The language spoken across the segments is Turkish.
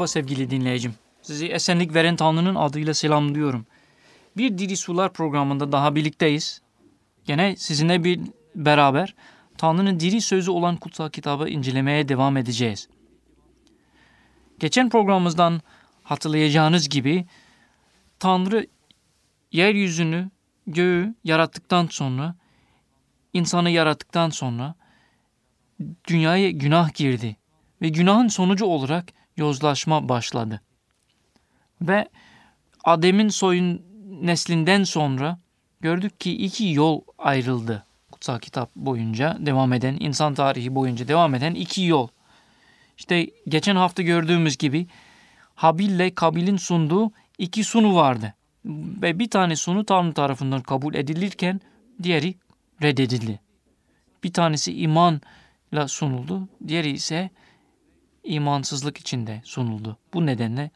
Merhaba sevgili dinleyicim. Sizi esenlik veren Tanrı'nın adıyla selamlıyorum. Bir Diri Sular programında daha birlikteyiz. Gene sizinle bir beraber Tanrı'nın diri sözü olan kutsal kitabı incelemeye devam edeceğiz. Geçen programımızdan hatırlayacağınız gibi Tanrı yeryüzünü, göğü yarattıktan sonra, insanı yarattıktan sonra dünyaya günah girdi ve günahın sonucu olarak yozlaşma başladı. Ve Adem'in soyun neslinden sonra gördük ki iki yol ayrıldı. Kutsal kitap boyunca devam eden, insan tarihi boyunca devam eden iki yol. İşte geçen hafta gördüğümüz gibi Habil ile Kabil'in sunduğu iki sunu vardı. Ve bir tane sunu Tanrı tarafından kabul edilirken diğeri reddedildi. Bir tanesi imanla sunuldu, diğeri ise imansızlık içinde sunuldu. Bu nedenle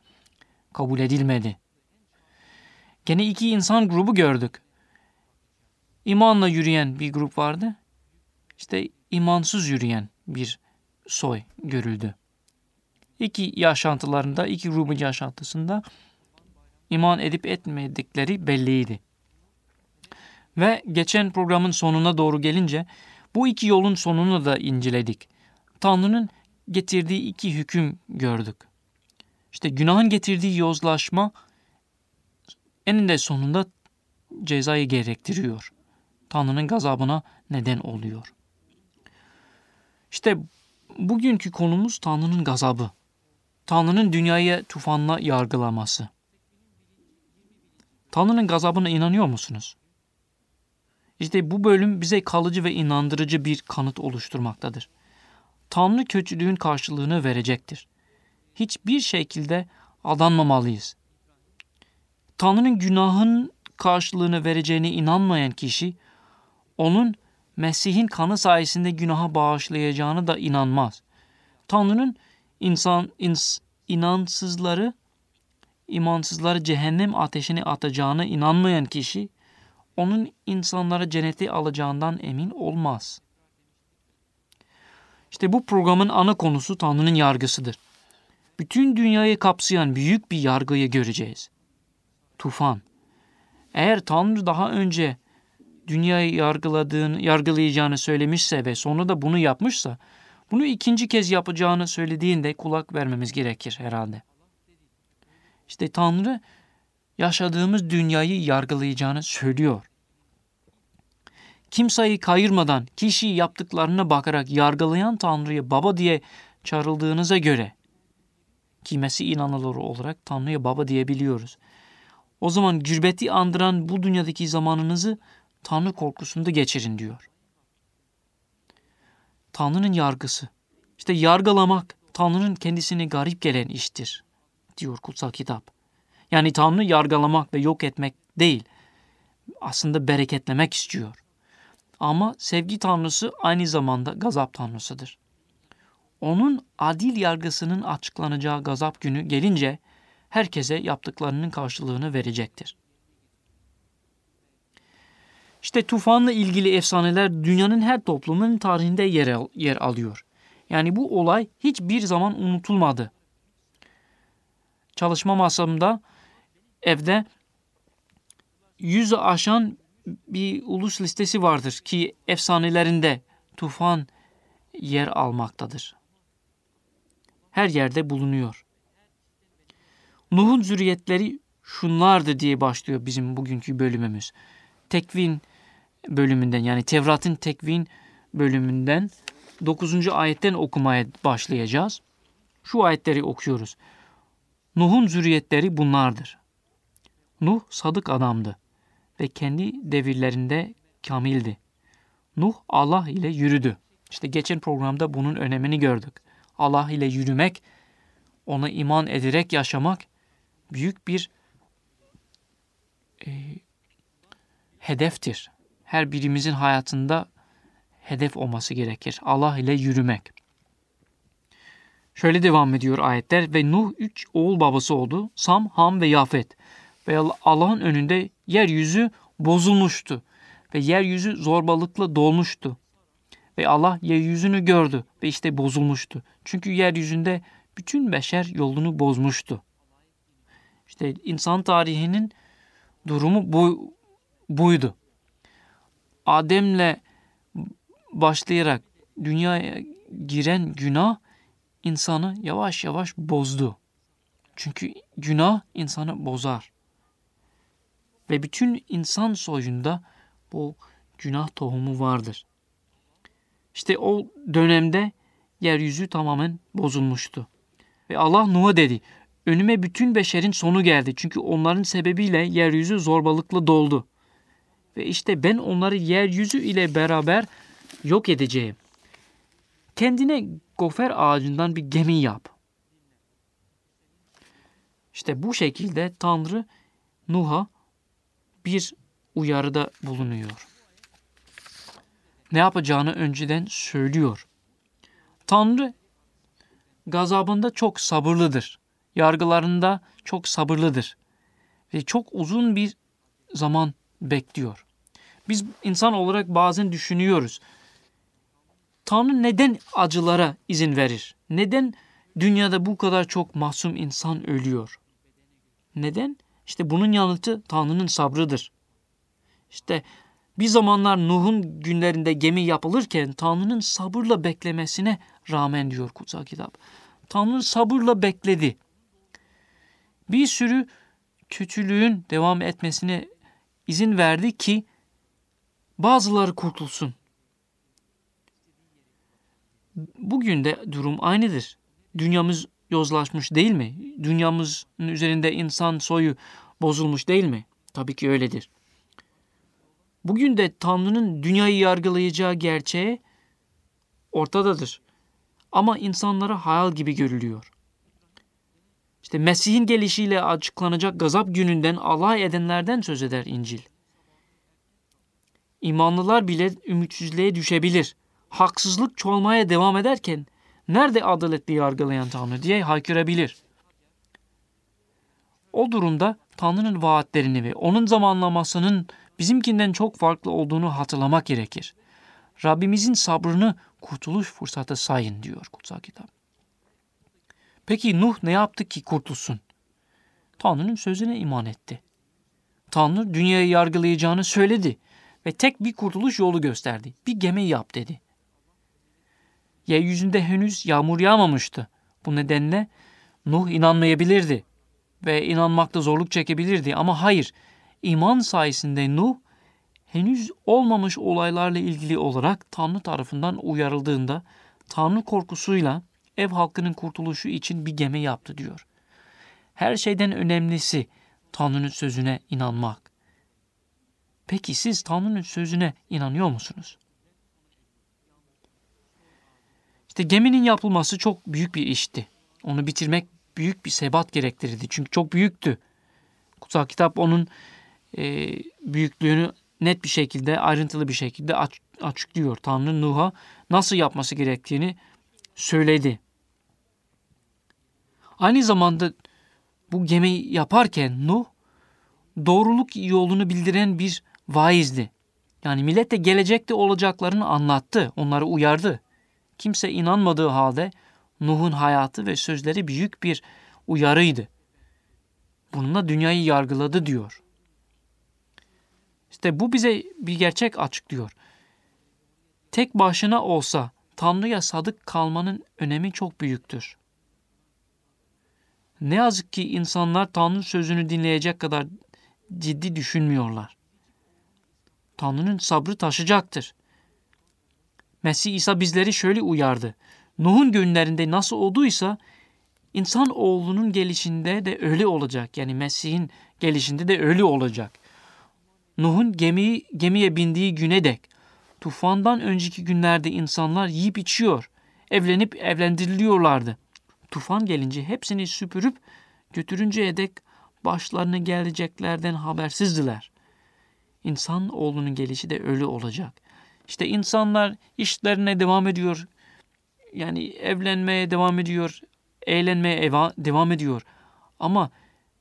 kabul edilmedi. Gene iki insan grubu gördük. İmanla yürüyen bir grup vardı. İşte imansız yürüyen bir soy görüldü. İki yaşantılarında, iki grubun yaşantısında iman edip etmedikleri belliydi. Ve geçen programın sonuna doğru gelince bu iki yolun sonunu da inceledik. Tanrı'nın getirdiği iki hüküm gördük. İşte günahın getirdiği yozlaşma eninde sonunda cezayı gerektiriyor. Tanrı'nın gazabına neden oluyor. İşte bugünkü konumuz Tanrı'nın gazabı. Tanrı'nın dünyayı tufanla yargılaması. Tanrı'nın gazabına inanıyor musunuz? İşte bu bölüm bize kalıcı ve inandırıcı bir kanıt oluşturmaktadır. Tanrı kötülüğün karşılığını verecektir. Hiçbir şekilde aldanmamalıyız. Tanrı'nın günahın karşılığını vereceğine inanmayan kişi, onun Mesih'in kanı sayesinde günaha bağışlayacağını da inanmaz. Tanrı'nın insan ins, inansızları imansızları cehennem ateşine atacağına inanmayan kişi onun insanları cennete alacağından emin olmaz. İşte bu programın ana konusu Tanrı'nın yargısıdır. Bütün dünyayı kapsayan büyük bir yargıyı göreceğiz. Tufan. Eğer Tanrı daha önce dünyayı yargıladığını, yargılayacağını söylemişse ve sonra da bunu yapmışsa, bunu ikinci kez yapacağını söylediğinde kulak vermemiz gerekir herhalde. İşte Tanrı yaşadığımız dünyayı yargılayacağını söylüyor. Kimseyi kayırmadan kişi yaptıklarına bakarak yargılayan Tanrı'yı baba diye çağrıldığınıza göre kimesi inanılır olarak Tanrı'ya baba diyebiliyoruz. O zaman gürbeti andıran bu dünyadaki zamanınızı Tanrı korkusunda geçirin diyor. Tanrı'nın yargısı. İşte yargılamak Tanrı'nın kendisine garip gelen iştir diyor kutsal kitap. Yani Tanrı yargılamak ve yok etmek değil. Aslında bereketlemek istiyor. Ama sevgi tanrısı aynı zamanda gazap tanrısıdır. Onun adil yargısının açıklanacağı gazap günü gelince herkese yaptıklarının karşılığını verecektir. İşte tufanla ilgili efsaneler dünyanın her toplumunun tarihinde yer, al yer alıyor. Yani bu olay hiçbir zaman unutulmadı. Çalışma masamda evde yüzü aşan bir ulus listesi vardır ki efsanelerinde tufan yer almaktadır. Her yerde bulunuyor. Nuh'un zürriyetleri şunlardı diye başlıyor bizim bugünkü bölümümüz. Tekvin bölümünden yani Tevrat'ın tekvin bölümünden 9. ayetten okumaya başlayacağız. Şu ayetleri okuyoruz. Nuh'un zürriyetleri bunlardır. Nuh sadık adamdı ve kendi devirlerinde kamildi. Nuh Allah ile yürüdü. İşte geçen programda bunun önemini gördük. Allah ile yürümek, ona iman ederek yaşamak büyük bir e, hedeftir. Her birimizin hayatında hedef olması gerekir. Allah ile yürümek. Şöyle devam ediyor ayetler ve Nuh üç oğul babası oldu. Sam, Ham ve Yafet. Ve Allah'ın önünde yeryüzü bozulmuştu ve yeryüzü zorbalıkla dolmuştu. Ve Allah yeryüzünü gördü ve işte bozulmuştu. Çünkü yeryüzünde bütün beşer yolunu bozmuştu. İşte insan tarihinin durumu bu buydu. Adem'le başlayarak dünyaya giren günah insanı yavaş yavaş bozdu. Çünkü günah insanı bozar. Ve bütün insan soyunda bu günah tohumu vardır. İşte o dönemde yeryüzü tamamen bozulmuştu. Ve Allah Nuh'a dedi, önüme bütün beşerin sonu geldi. Çünkü onların sebebiyle yeryüzü zorbalıkla doldu. Ve işte ben onları yeryüzü ile beraber yok edeceğim. Kendine gofer ağacından bir gemi yap. İşte bu şekilde Tanrı Nuh'a bir uyarıda bulunuyor. Ne yapacağını önceden söylüyor. Tanrı gazabında çok sabırlıdır. Yargılarında çok sabırlıdır. Ve çok uzun bir zaman bekliyor. Biz insan olarak bazen düşünüyoruz. Tanrı neden acılara izin verir? Neden dünyada bu kadar çok masum insan ölüyor? Neden? İşte bunun yanıtı Tanrı'nın sabrıdır. İşte bir zamanlar Nuh'un günlerinde gemi yapılırken Tanrı'nın sabırla beklemesine rağmen diyor kutsal kitap. Tanrı sabırla bekledi. Bir sürü kötülüğün devam etmesine izin verdi ki bazıları kurtulsun. Bugün de durum aynıdır. Dünyamız yozlaşmış değil mi? Dünyamızın üzerinde insan soyu bozulmuş değil mi? Tabii ki öyledir. Bugün de Tanrı'nın dünyayı yargılayacağı gerçeği ortadadır. Ama insanlara hayal gibi görülüyor. İşte Mesih'in gelişiyle açıklanacak gazap gününden alay edenlerden söz eder İncil. İmanlılar bile ümitsizliğe düşebilir. Haksızlık çoğalmaya devam ederken nerede adaletli yargılayan Tanrı diye haykırabilir. O durumda Tanrı'nın vaatlerini ve onun zamanlamasının bizimkinden çok farklı olduğunu hatırlamak gerekir. Rabbimizin sabrını kurtuluş fırsatı sayın diyor kutsal kitap. Peki Nuh ne yaptı ki kurtulsun? Tanrı'nın sözüne iman etti. Tanrı dünyayı yargılayacağını söyledi ve tek bir kurtuluş yolu gösterdi. Bir gemi yap dedi. Yeryüzünde henüz yağmur yağmamıştı. Bu nedenle Nuh inanmayabilirdi ve inanmakta zorluk çekebilirdi ama hayır iman sayesinde Nuh henüz olmamış olaylarla ilgili olarak Tanrı tarafından uyarıldığında Tanrı korkusuyla ev halkının kurtuluşu için bir gemi yaptı diyor. Her şeyden önemlisi Tanrı'nın sözüne inanmak. Peki siz Tanrı'nın sözüne inanıyor musunuz? İşte geminin yapılması çok büyük bir işti. Onu bitirmek büyük bir sebat gerektirirdi. Çünkü çok büyüktü. Kutsal kitap onun e, büyüklüğünü net bir şekilde, ayrıntılı bir şekilde aç, açıklıyor. Tanrı Nuh'a nasıl yapması gerektiğini söyledi. Aynı zamanda bu gemi yaparken Nuh doğruluk yolunu bildiren bir vaizdi. Yani millet de gelecekte olacaklarını anlattı, onları uyardı. Kimse inanmadığı halde Nuh'un hayatı ve sözleri büyük bir uyarıydı. Bununla dünyayı yargıladı diyor. İşte bu bize bir gerçek açıklıyor. Tek başına olsa Tanrı'ya sadık kalmanın önemi çok büyüktür. Ne yazık ki insanlar Tanrı sözünü dinleyecek kadar ciddi düşünmüyorlar. Tanrı'nın sabrı taşacaktır. Mesih İsa bizleri şöyle uyardı. Nuh'un günlerinde nasıl olduysa insan oğlunun gelişinde de öyle olacak. Yani Mesih'in gelişinde de öyle olacak. Nuh'un gemiyi, gemiye bindiği güne dek tufandan önceki günlerde insanlar yiyip içiyor, evlenip evlendiriliyorlardı. Tufan gelince hepsini süpürüp götürünceye dek başlarına geleceklerden habersizdiler. İnsan oğlunun gelişi de öyle olacak. İşte insanlar işlerine devam ediyor. Yani evlenmeye devam ediyor. Eğlenmeye devam ediyor. Ama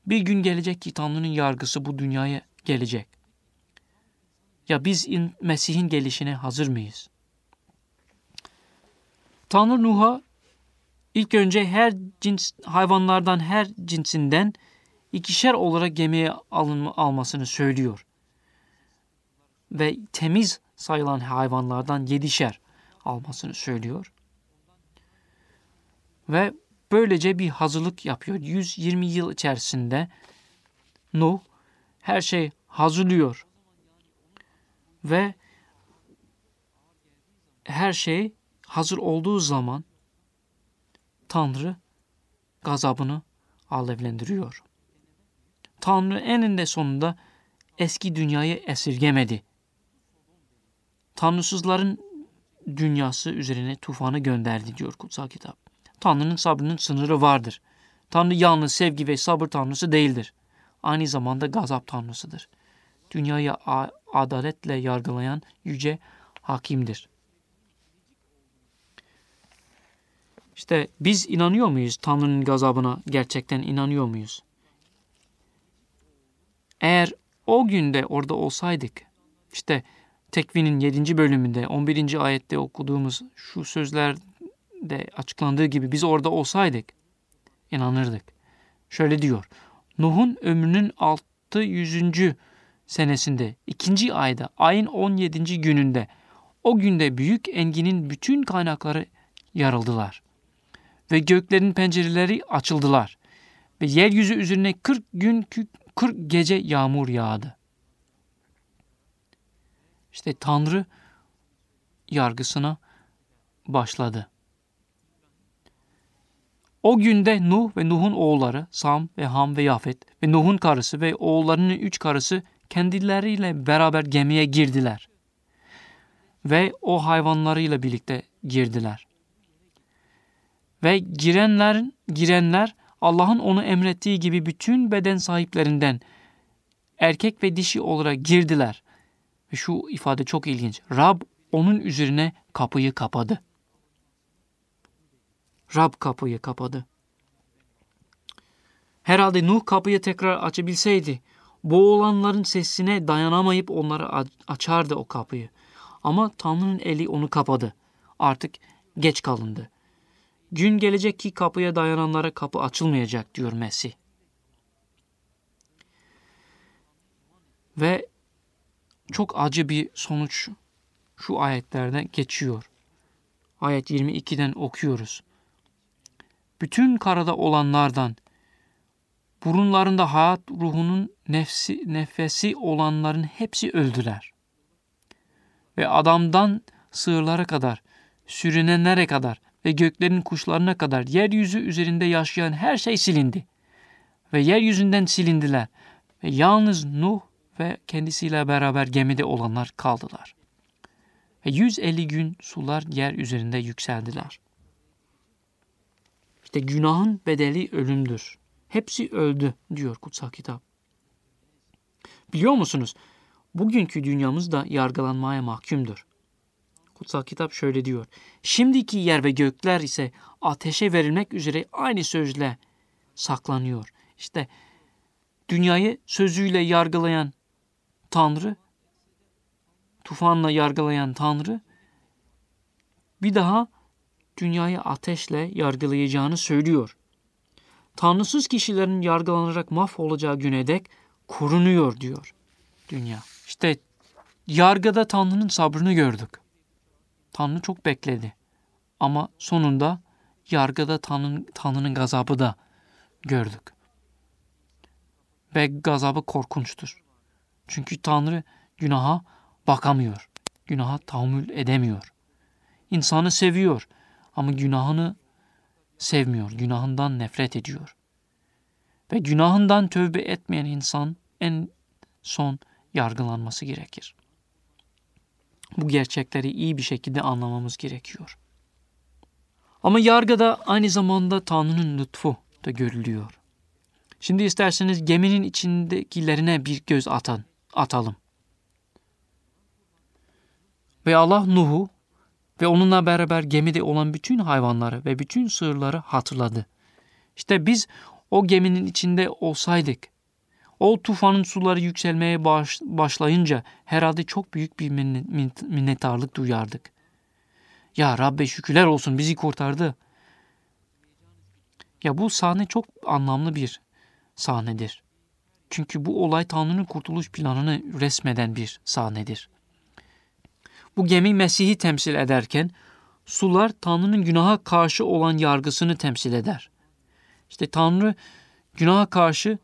bir gün gelecek ki Tanrı'nın yargısı bu dünyaya gelecek. Ya biz Mesih'in gelişine hazır mıyız? Tanrı Nuh'a İlk önce her cins hayvanlardan her cinsinden ikişer olarak gemiye alınma, almasını söylüyor. Ve temiz sayılan hayvanlardan yedişer almasını söylüyor. Ve böylece bir hazırlık yapıyor. 120 yıl içerisinde Nuh her şey hazırlıyor. Ve her şey hazır olduğu zaman Tanrı gazabını alevlendiriyor. Tanrı eninde sonunda eski dünyayı esirgemedi. Tanrısızların dünyası üzerine tufanı gönderdi diyor kutsal kitap. Tanrı'nın sabrının sınırı vardır. Tanrı yalnız sevgi ve sabır tanrısı değildir. Aynı zamanda gazap tanrısıdır. Dünyayı adaletle yargılayan yüce hakimdir. İşte biz inanıyor muyuz Tanrı'nın gazabına gerçekten inanıyor muyuz? Eğer o günde orada olsaydık, işte Tekvin'in 7. bölümünde 11. ayette okuduğumuz şu sözlerde açıklandığı gibi biz orada olsaydık inanırdık. Şöyle diyor. Nuh'un ömrünün 600. senesinde 2. ayda ayın 17. gününde o günde büyük enginin bütün kaynakları yarıldılar ve göklerin pencereleri açıldılar ve yeryüzü üzerine 40 gün 40 gece yağmur yağdı. İşte Tanrı yargısına başladı. O günde Nuh ve Nuh'un oğulları Sam ve Ham ve Yafet ve Nuh'un karısı ve oğullarının üç karısı kendileriyle beraber gemiye girdiler. Ve o hayvanlarıyla birlikte girdiler. Ve girenlerin girenler Allah'ın onu emrettiği gibi bütün beden sahiplerinden erkek ve dişi olarak girdiler. Ve şu ifade çok ilginç. Rab onun üzerine kapıyı kapadı. Rab kapıyı kapadı. Herhalde Nuh kapıyı tekrar açabilseydi boğulanların sesine dayanamayıp onları açardı o kapıyı. Ama Tanrı'nın eli onu kapadı. Artık geç kalındı. Gün gelecek ki kapıya dayananlara kapı açılmayacak diyor Mesih. Ve çok acı bir sonuç şu ayetlerden geçiyor. Ayet 22'den okuyoruz. Bütün karada olanlardan, burunlarında hayat ruhunun nefsi, nefesi olanların hepsi öldüler. Ve adamdan sığırlara kadar, sürünenlere kadar ve göklerin kuşlarına kadar yeryüzü üzerinde yaşayan her şey silindi. Ve yeryüzünden silindiler. Ve yalnız Nuh ve kendisiyle beraber gemide olanlar kaldılar. Ve 150 gün sular yer üzerinde yükseldiler. İşte günahın bedeli ölümdür. Hepsi öldü diyor kutsal kitap. Biliyor musunuz? Bugünkü dünyamız da yargılanmaya mahkumdur. Kutsal kitap şöyle diyor. Şimdiki yer ve gökler ise ateşe verilmek üzere aynı sözle saklanıyor. İşte dünyayı sözüyle yargılayan Tanrı, tufanla yargılayan Tanrı bir daha dünyayı ateşle yargılayacağını söylüyor. Tanrısız kişilerin yargılanarak mahvolacağı güne dek korunuyor diyor dünya. İşte yargıda Tanrı'nın sabrını gördük. Tanrı çok bekledi. Ama sonunda yargıda Tanrı'nın, gazabı da gördük. Ve gazabı korkunçtur. Çünkü Tanrı günaha bakamıyor. Günaha tahammül edemiyor. İnsanı seviyor ama günahını sevmiyor. Günahından nefret ediyor. Ve günahından tövbe etmeyen insan en son yargılanması gerekir. Bu gerçekleri iyi bir şekilde anlamamız gerekiyor. Ama yargıda aynı zamanda Tanrı'nın lütfu da görülüyor. Şimdi isterseniz geminin içindekilerine bir göz atan, atalım. Ve Allah Nuh'u ve onunla beraber gemide olan bütün hayvanları ve bütün sığırları hatırladı. İşte biz o geminin içinde olsaydık o tufanın suları yükselmeye baş, başlayınca herhalde çok büyük bir minnettarlık duyardık. Ya Rabbe şükürler olsun bizi kurtardı. Ya bu sahne çok anlamlı bir sahnedir. Çünkü bu olay Tanrı'nın kurtuluş planını resmeden bir sahnedir. Bu gemi Mesih'i temsil ederken sular Tanrı'nın günaha karşı olan yargısını temsil eder. İşte Tanrı günaha karşı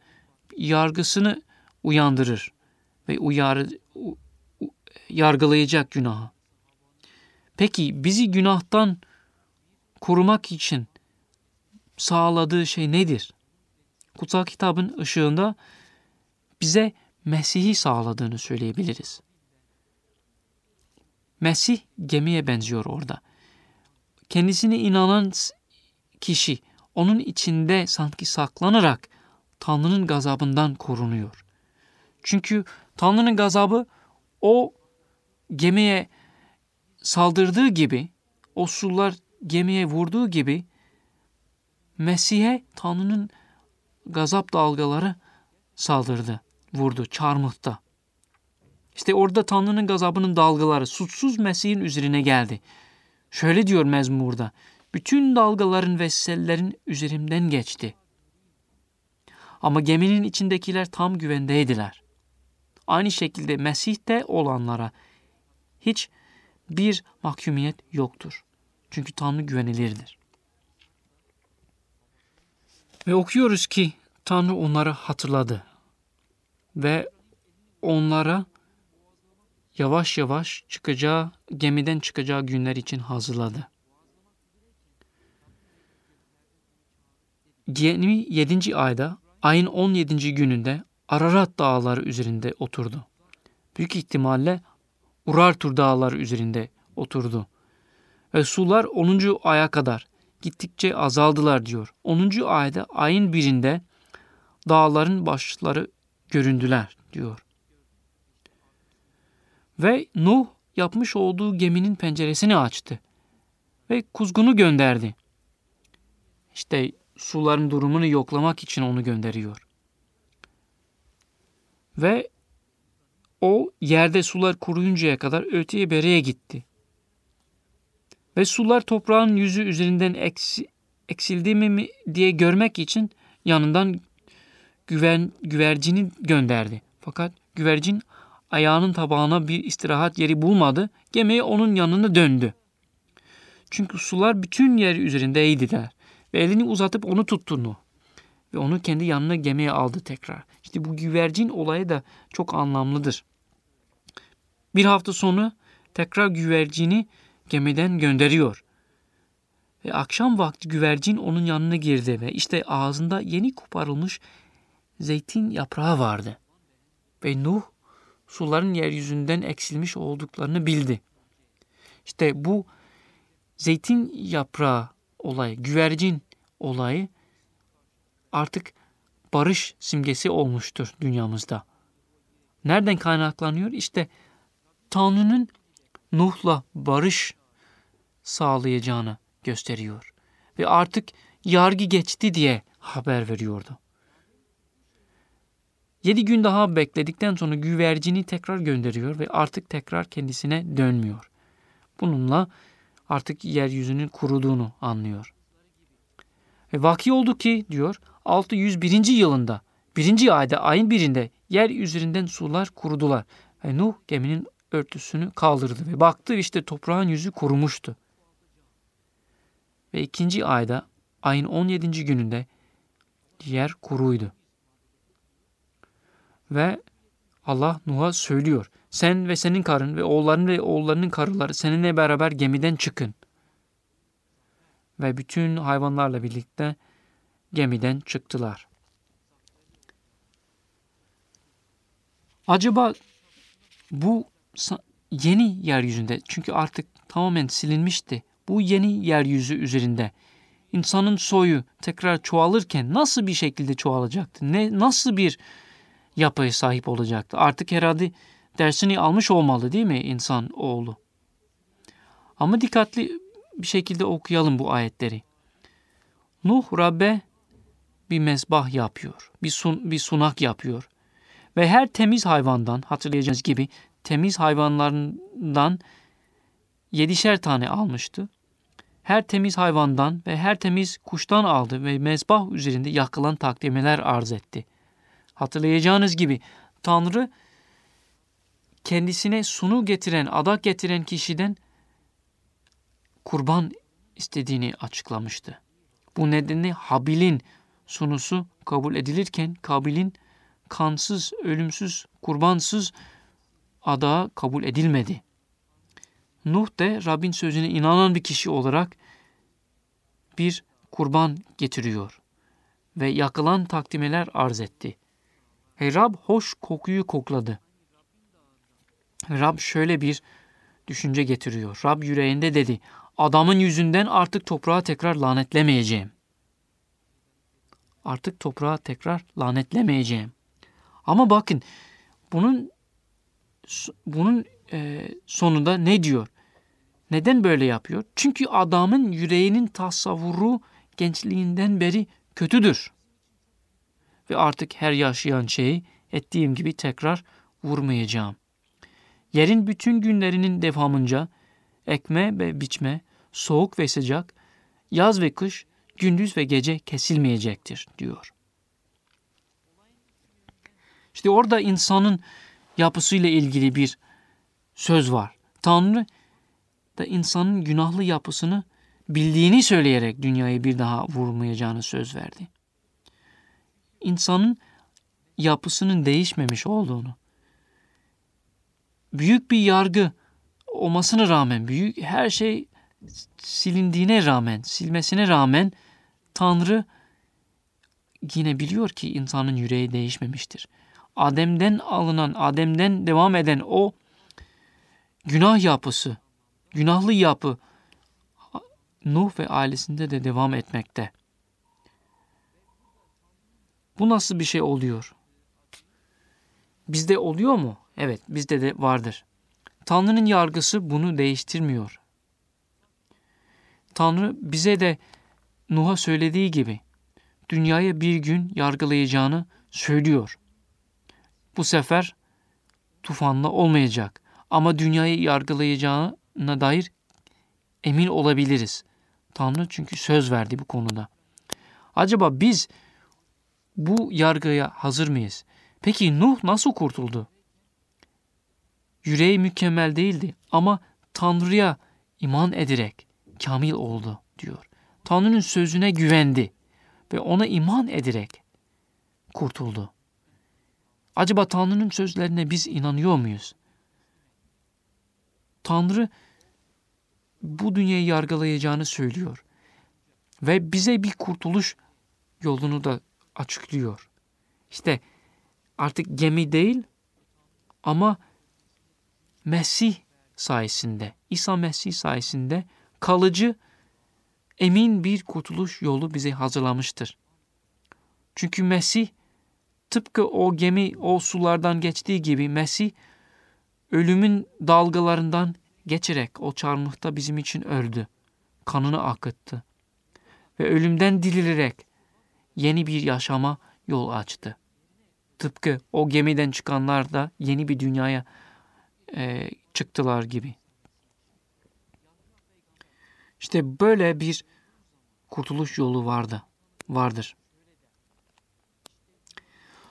yargısını uyandırır ve uyarı, yargılayacak günahı. Peki bizi günahtan korumak için sağladığı şey nedir? Kutsal kitabın ışığında bize Mesih'i sağladığını söyleyebiliriz. Mesih gemiye benziyor orada. Kendisine inanan kişi onun içinde sanki saklanarak Tanrı'nın gazabından korunuyor. Çünkü Tanrı'nın gazabı o gemiye saldırdığı gibi, o sular gemiye vurduğu gibi Mesih'e Tanrı'nın gazap dalgaları saldırdı, vurdu çarmıhta. İşte orada Tanrı'nın gazabının dalgaları suçsuz Mesih'in üzerine geldi. Şöyle diyor mezmurda, bütün dalgaların ve sellerin üzerimden geçti. Ama geminin içindekiler tam güvendeydiler. Aynı şekilde Mesih'te olanlara hiç bir mahkumiyet yoktur. Çünkü Tanrı güvenilirdir. Ve okuyoruz ki Tanrı onları hatırladı ve onlara yavaş yavaş çıkacağı, gemiden çıkacağı günler için hazırladı. Gemi 7. ayda ayın 17. gününde Ararat dağları üzerinde oturdu. Büyük ihtimalle Urartur dağları üzerinde oturdu. Ve sular 10. aya kadar gittikçe azaldılar diyor. 10. ayda ayın birinde dağların başları göründüler diyor. Ve Nuh yapmış olduğu geminin penceresini açtı ve kuzgunu gönderdi. İşte suların durumunu yoklamak için onu gönderiyor. Ve o yerde sular kuruyuncaya kadar öteye bereye gitti. Ve sular toprağın yüzü üzerinden eksi, eksildi mi diye görmek için yanından güven, güvercini gönderdi. Fakat güvercin ayağının tabağına bir istirahat yeri bulmadı. Gemi onun yanına döndü. Çünkü sular bütün yer üzerindeydiler. Ve elini uzatıp onu tuttu Ve onu kendi yanına gemiye aldı tekrar. İşte bu güvercin olayı da çok anlamlıdır. Bir hafta sonra tekrar güvercini gemiden gönderiyor. Ve akşam vakti güvercin onun yanına girdi ve işte ağzında yeni koparılmış zeytin yaprağı vardı. Ve Nuh suların yeryüzünden eksilmiş olduklarını bildi. İşte bu zeytin yaprağı olayı, güvercin olayı artık barış simgesi olmuştur dünyamızda. Nereden kaynaklanıyor? İşte Tanrı'nın Nuh'la barış sağlayacağını gösteriyor. Ve artık yargı geçti diye haber veriyordu. Yedi gün daha bekledikten sonra güvercini tekrar gönderiyor ve artık tekrar kendisine dönmüyor. Bununla artık yeryüzünün kuruduğunu anlıyor. Ve vaki oldu ki diyor 601. yılında birinci ayda ayın birinde yer üzerinden sular kurudular. Ve Nuh geminin örtüsünü kaldırdı ve baktı işte toprağın yüzü kurumuştu. Ve ikinci ayda ayın 17. gününde yer kuruydu. Ve Allah Nuh'a söylüyor. Sen ve senin karın ve oğulların ve oğullarının karıları seninle beraber gemiden çıkın. Ve bütün hayvanlarla birlikte gemiden çıktılar. Acaba bu yeni yeryüzünde çünkü artık tamamen silinmişti. Bu yeni yeryüzü üzerinde insanın soyu tekrar çoğalırken nasıl bir şekilde çoğalacaktı? Ne nasıl bir yapıya sahip olacaktı? Artık herhalde dersini almış olmalı değil mi insan oğlu? Ama dikkatli bir şekilde okuyalım bu ayetleri. Nuh Rabbe bir mezbah yapıyor. Bir, sun, bir sunak yapıyor. Ve her temiz hayvandan hatırlayacağınız gibi temiz hayvanlarından yedişer tane almıştı. her temiz hayvandan ve her temiz kuştan aldı ve mezbah üzerinde yakılan takdimeler arz etti. Hatırlayacağınız gibi Tanrı kendisine sunu getiren, adak getiren kişiden kurban istediğini açıklamıştı. Bu nedenle Habil'in sunusu kabul edilirken Kabil'in kansız, ölümsüz, kurbansız adağı kabul edilmedi. Nuh de Rabbin sözüne inanan bir kişi olarak bir kurban getiriyor ve yakılan takdimeler arz etti. Hey Rab hoş kokuyu kokladı. Rab şöyle bir düşünce getiriyor. Rab yüreğinde dedi, adamın yüzünden artık toprağa tekrar lanetlemeyeceğim. Artık toprağa tekrar lanetlemeyeceğim. Ama bakın bunun bunun e, sonunda ne diyor? Neden böyle yapıyor? Çünkü adamın yüreğinin tasavvuru gençliğinden beri kötüdür. Ve artık her yaşayan şeyi ettiğim gibi tekrar vurmayacağım. Yerin bütün günlerinin devamınca ekme ve biçme, soğuk ve sıcak, yaz ve kış, gündüz ve gece kesilmeyecektir diyor. İşte orada insanın yapısıyla ilgili bir söz var. Tanrı da insanın günahlı yapısını bildiğini söyleyerek dünyayı bir daha vurmayacağını söz verdi. İnsanın yapısının değişmemiş olduğunu, büyük bir yargı olmasına rağmen, büyük her şey silindiğine rağmen, silmesine rağmen Tanrı yine biliyor ki insanın yüreği değişmemiştir. Adem'den alınan, Adem'den devam eden o günah yapısı, günahlı yapı Nuh ve ailesinde de devam etmekte. Bu nasıl bir şey oluyor? Bizde oluyor mu? Evet, bizde de vardır. Tanrı'nın yargısı bunu değiştirmiyor. Tanrı bize de Nuh'a söylediği gibi dünyaya bir gün yargılayacağını söylüyor. Bu sefer tufanla olmayacak ama dünyayı yargılayacağına dair emin olabiliriz. Tanrı çünkü söz verdi bu konuda. Acaba biz bu yargıya hazır mıyız? Peki Nuh nasıl kurtuldu? Yüreği mükemmel değildi ama Tanrı'ya iman ederek kamil oldu diyor. Tanrı'nın sözüne güvendi ve ona iman ederek kurtuldu. Acaba Tanrı'nın sözlerine biz inanıyor muyuz? Tanrı bu dünyayı yargılayacağını söylüyor. Ve bize bir kurtuluş yolunu da açıklıyor. İşte artık gemi değil ama Mesih sayesinde, İsa Mesih sayesinde kalıcı, emin bir kurtuluş yolu bize hazırlamıştır. Çünkü Mesih tıpkı o gemi o sulardan geçtiği gibi Mesih ölümün dalgalarından geçerek o çarmıhta bizim için öldü. Kanını akıttı. Ve ölümden dirilerek yeni bir yaşama yol açtı. Tıpkı o gemiden çıkanlar da yeni bir dünyaya e, çıktılar gibi. İşte böyle bir kurtuluş yolu vardı, vardır.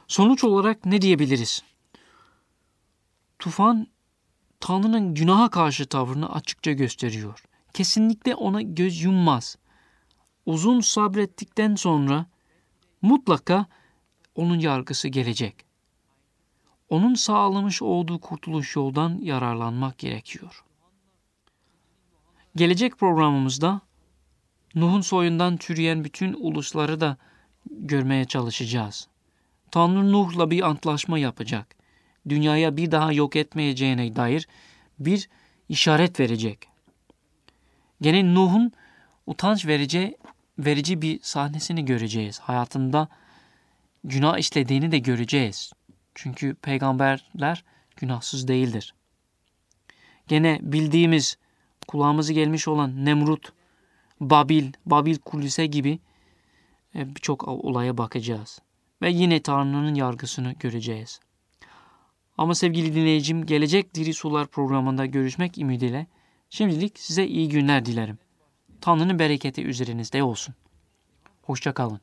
Sonuç olarak ne diyebiliriz? Tufan Tanrı'nın günaha karşı tavrını açıkça gösteriyor. Kesinlikle ona göz yummaz. Uzun sabrettikten sonra mutlaka onun yargısı gelecek. Onun sağlamış olduğu kurtuluş yoldan yararlanmak gerekiyor. Gelecek programımızda Nuh'un soyundan türeyen bütün ulusları da görmeye çalışacağız. Tanrı Nuh'la bir antlaşma yapacak dünyaya bir daha yok etmeyeceğine dair bir işaret verecek. Gene Nuh'un utanç verici, verici bir sahnesini göreceğiz. Hayatında günah işlediğini de göreceğiz. Çünkü peygamberler günahsız değildir. Gene bildiğimiz, kulağımızı gelmiş olan Nemrut, Babil, Babil Kulise gibi e, birçok olaya bakacağız. Ve yine Tanrı'nın yargısını göreceğiz. Ama sevgili dinleyicim gelecek Diri Sular programında görüşmek ümidiyle şimdilik size iyi günler dilerim. Tanrı'nın bereketi üzerinizde olsun. Hoşça kalın.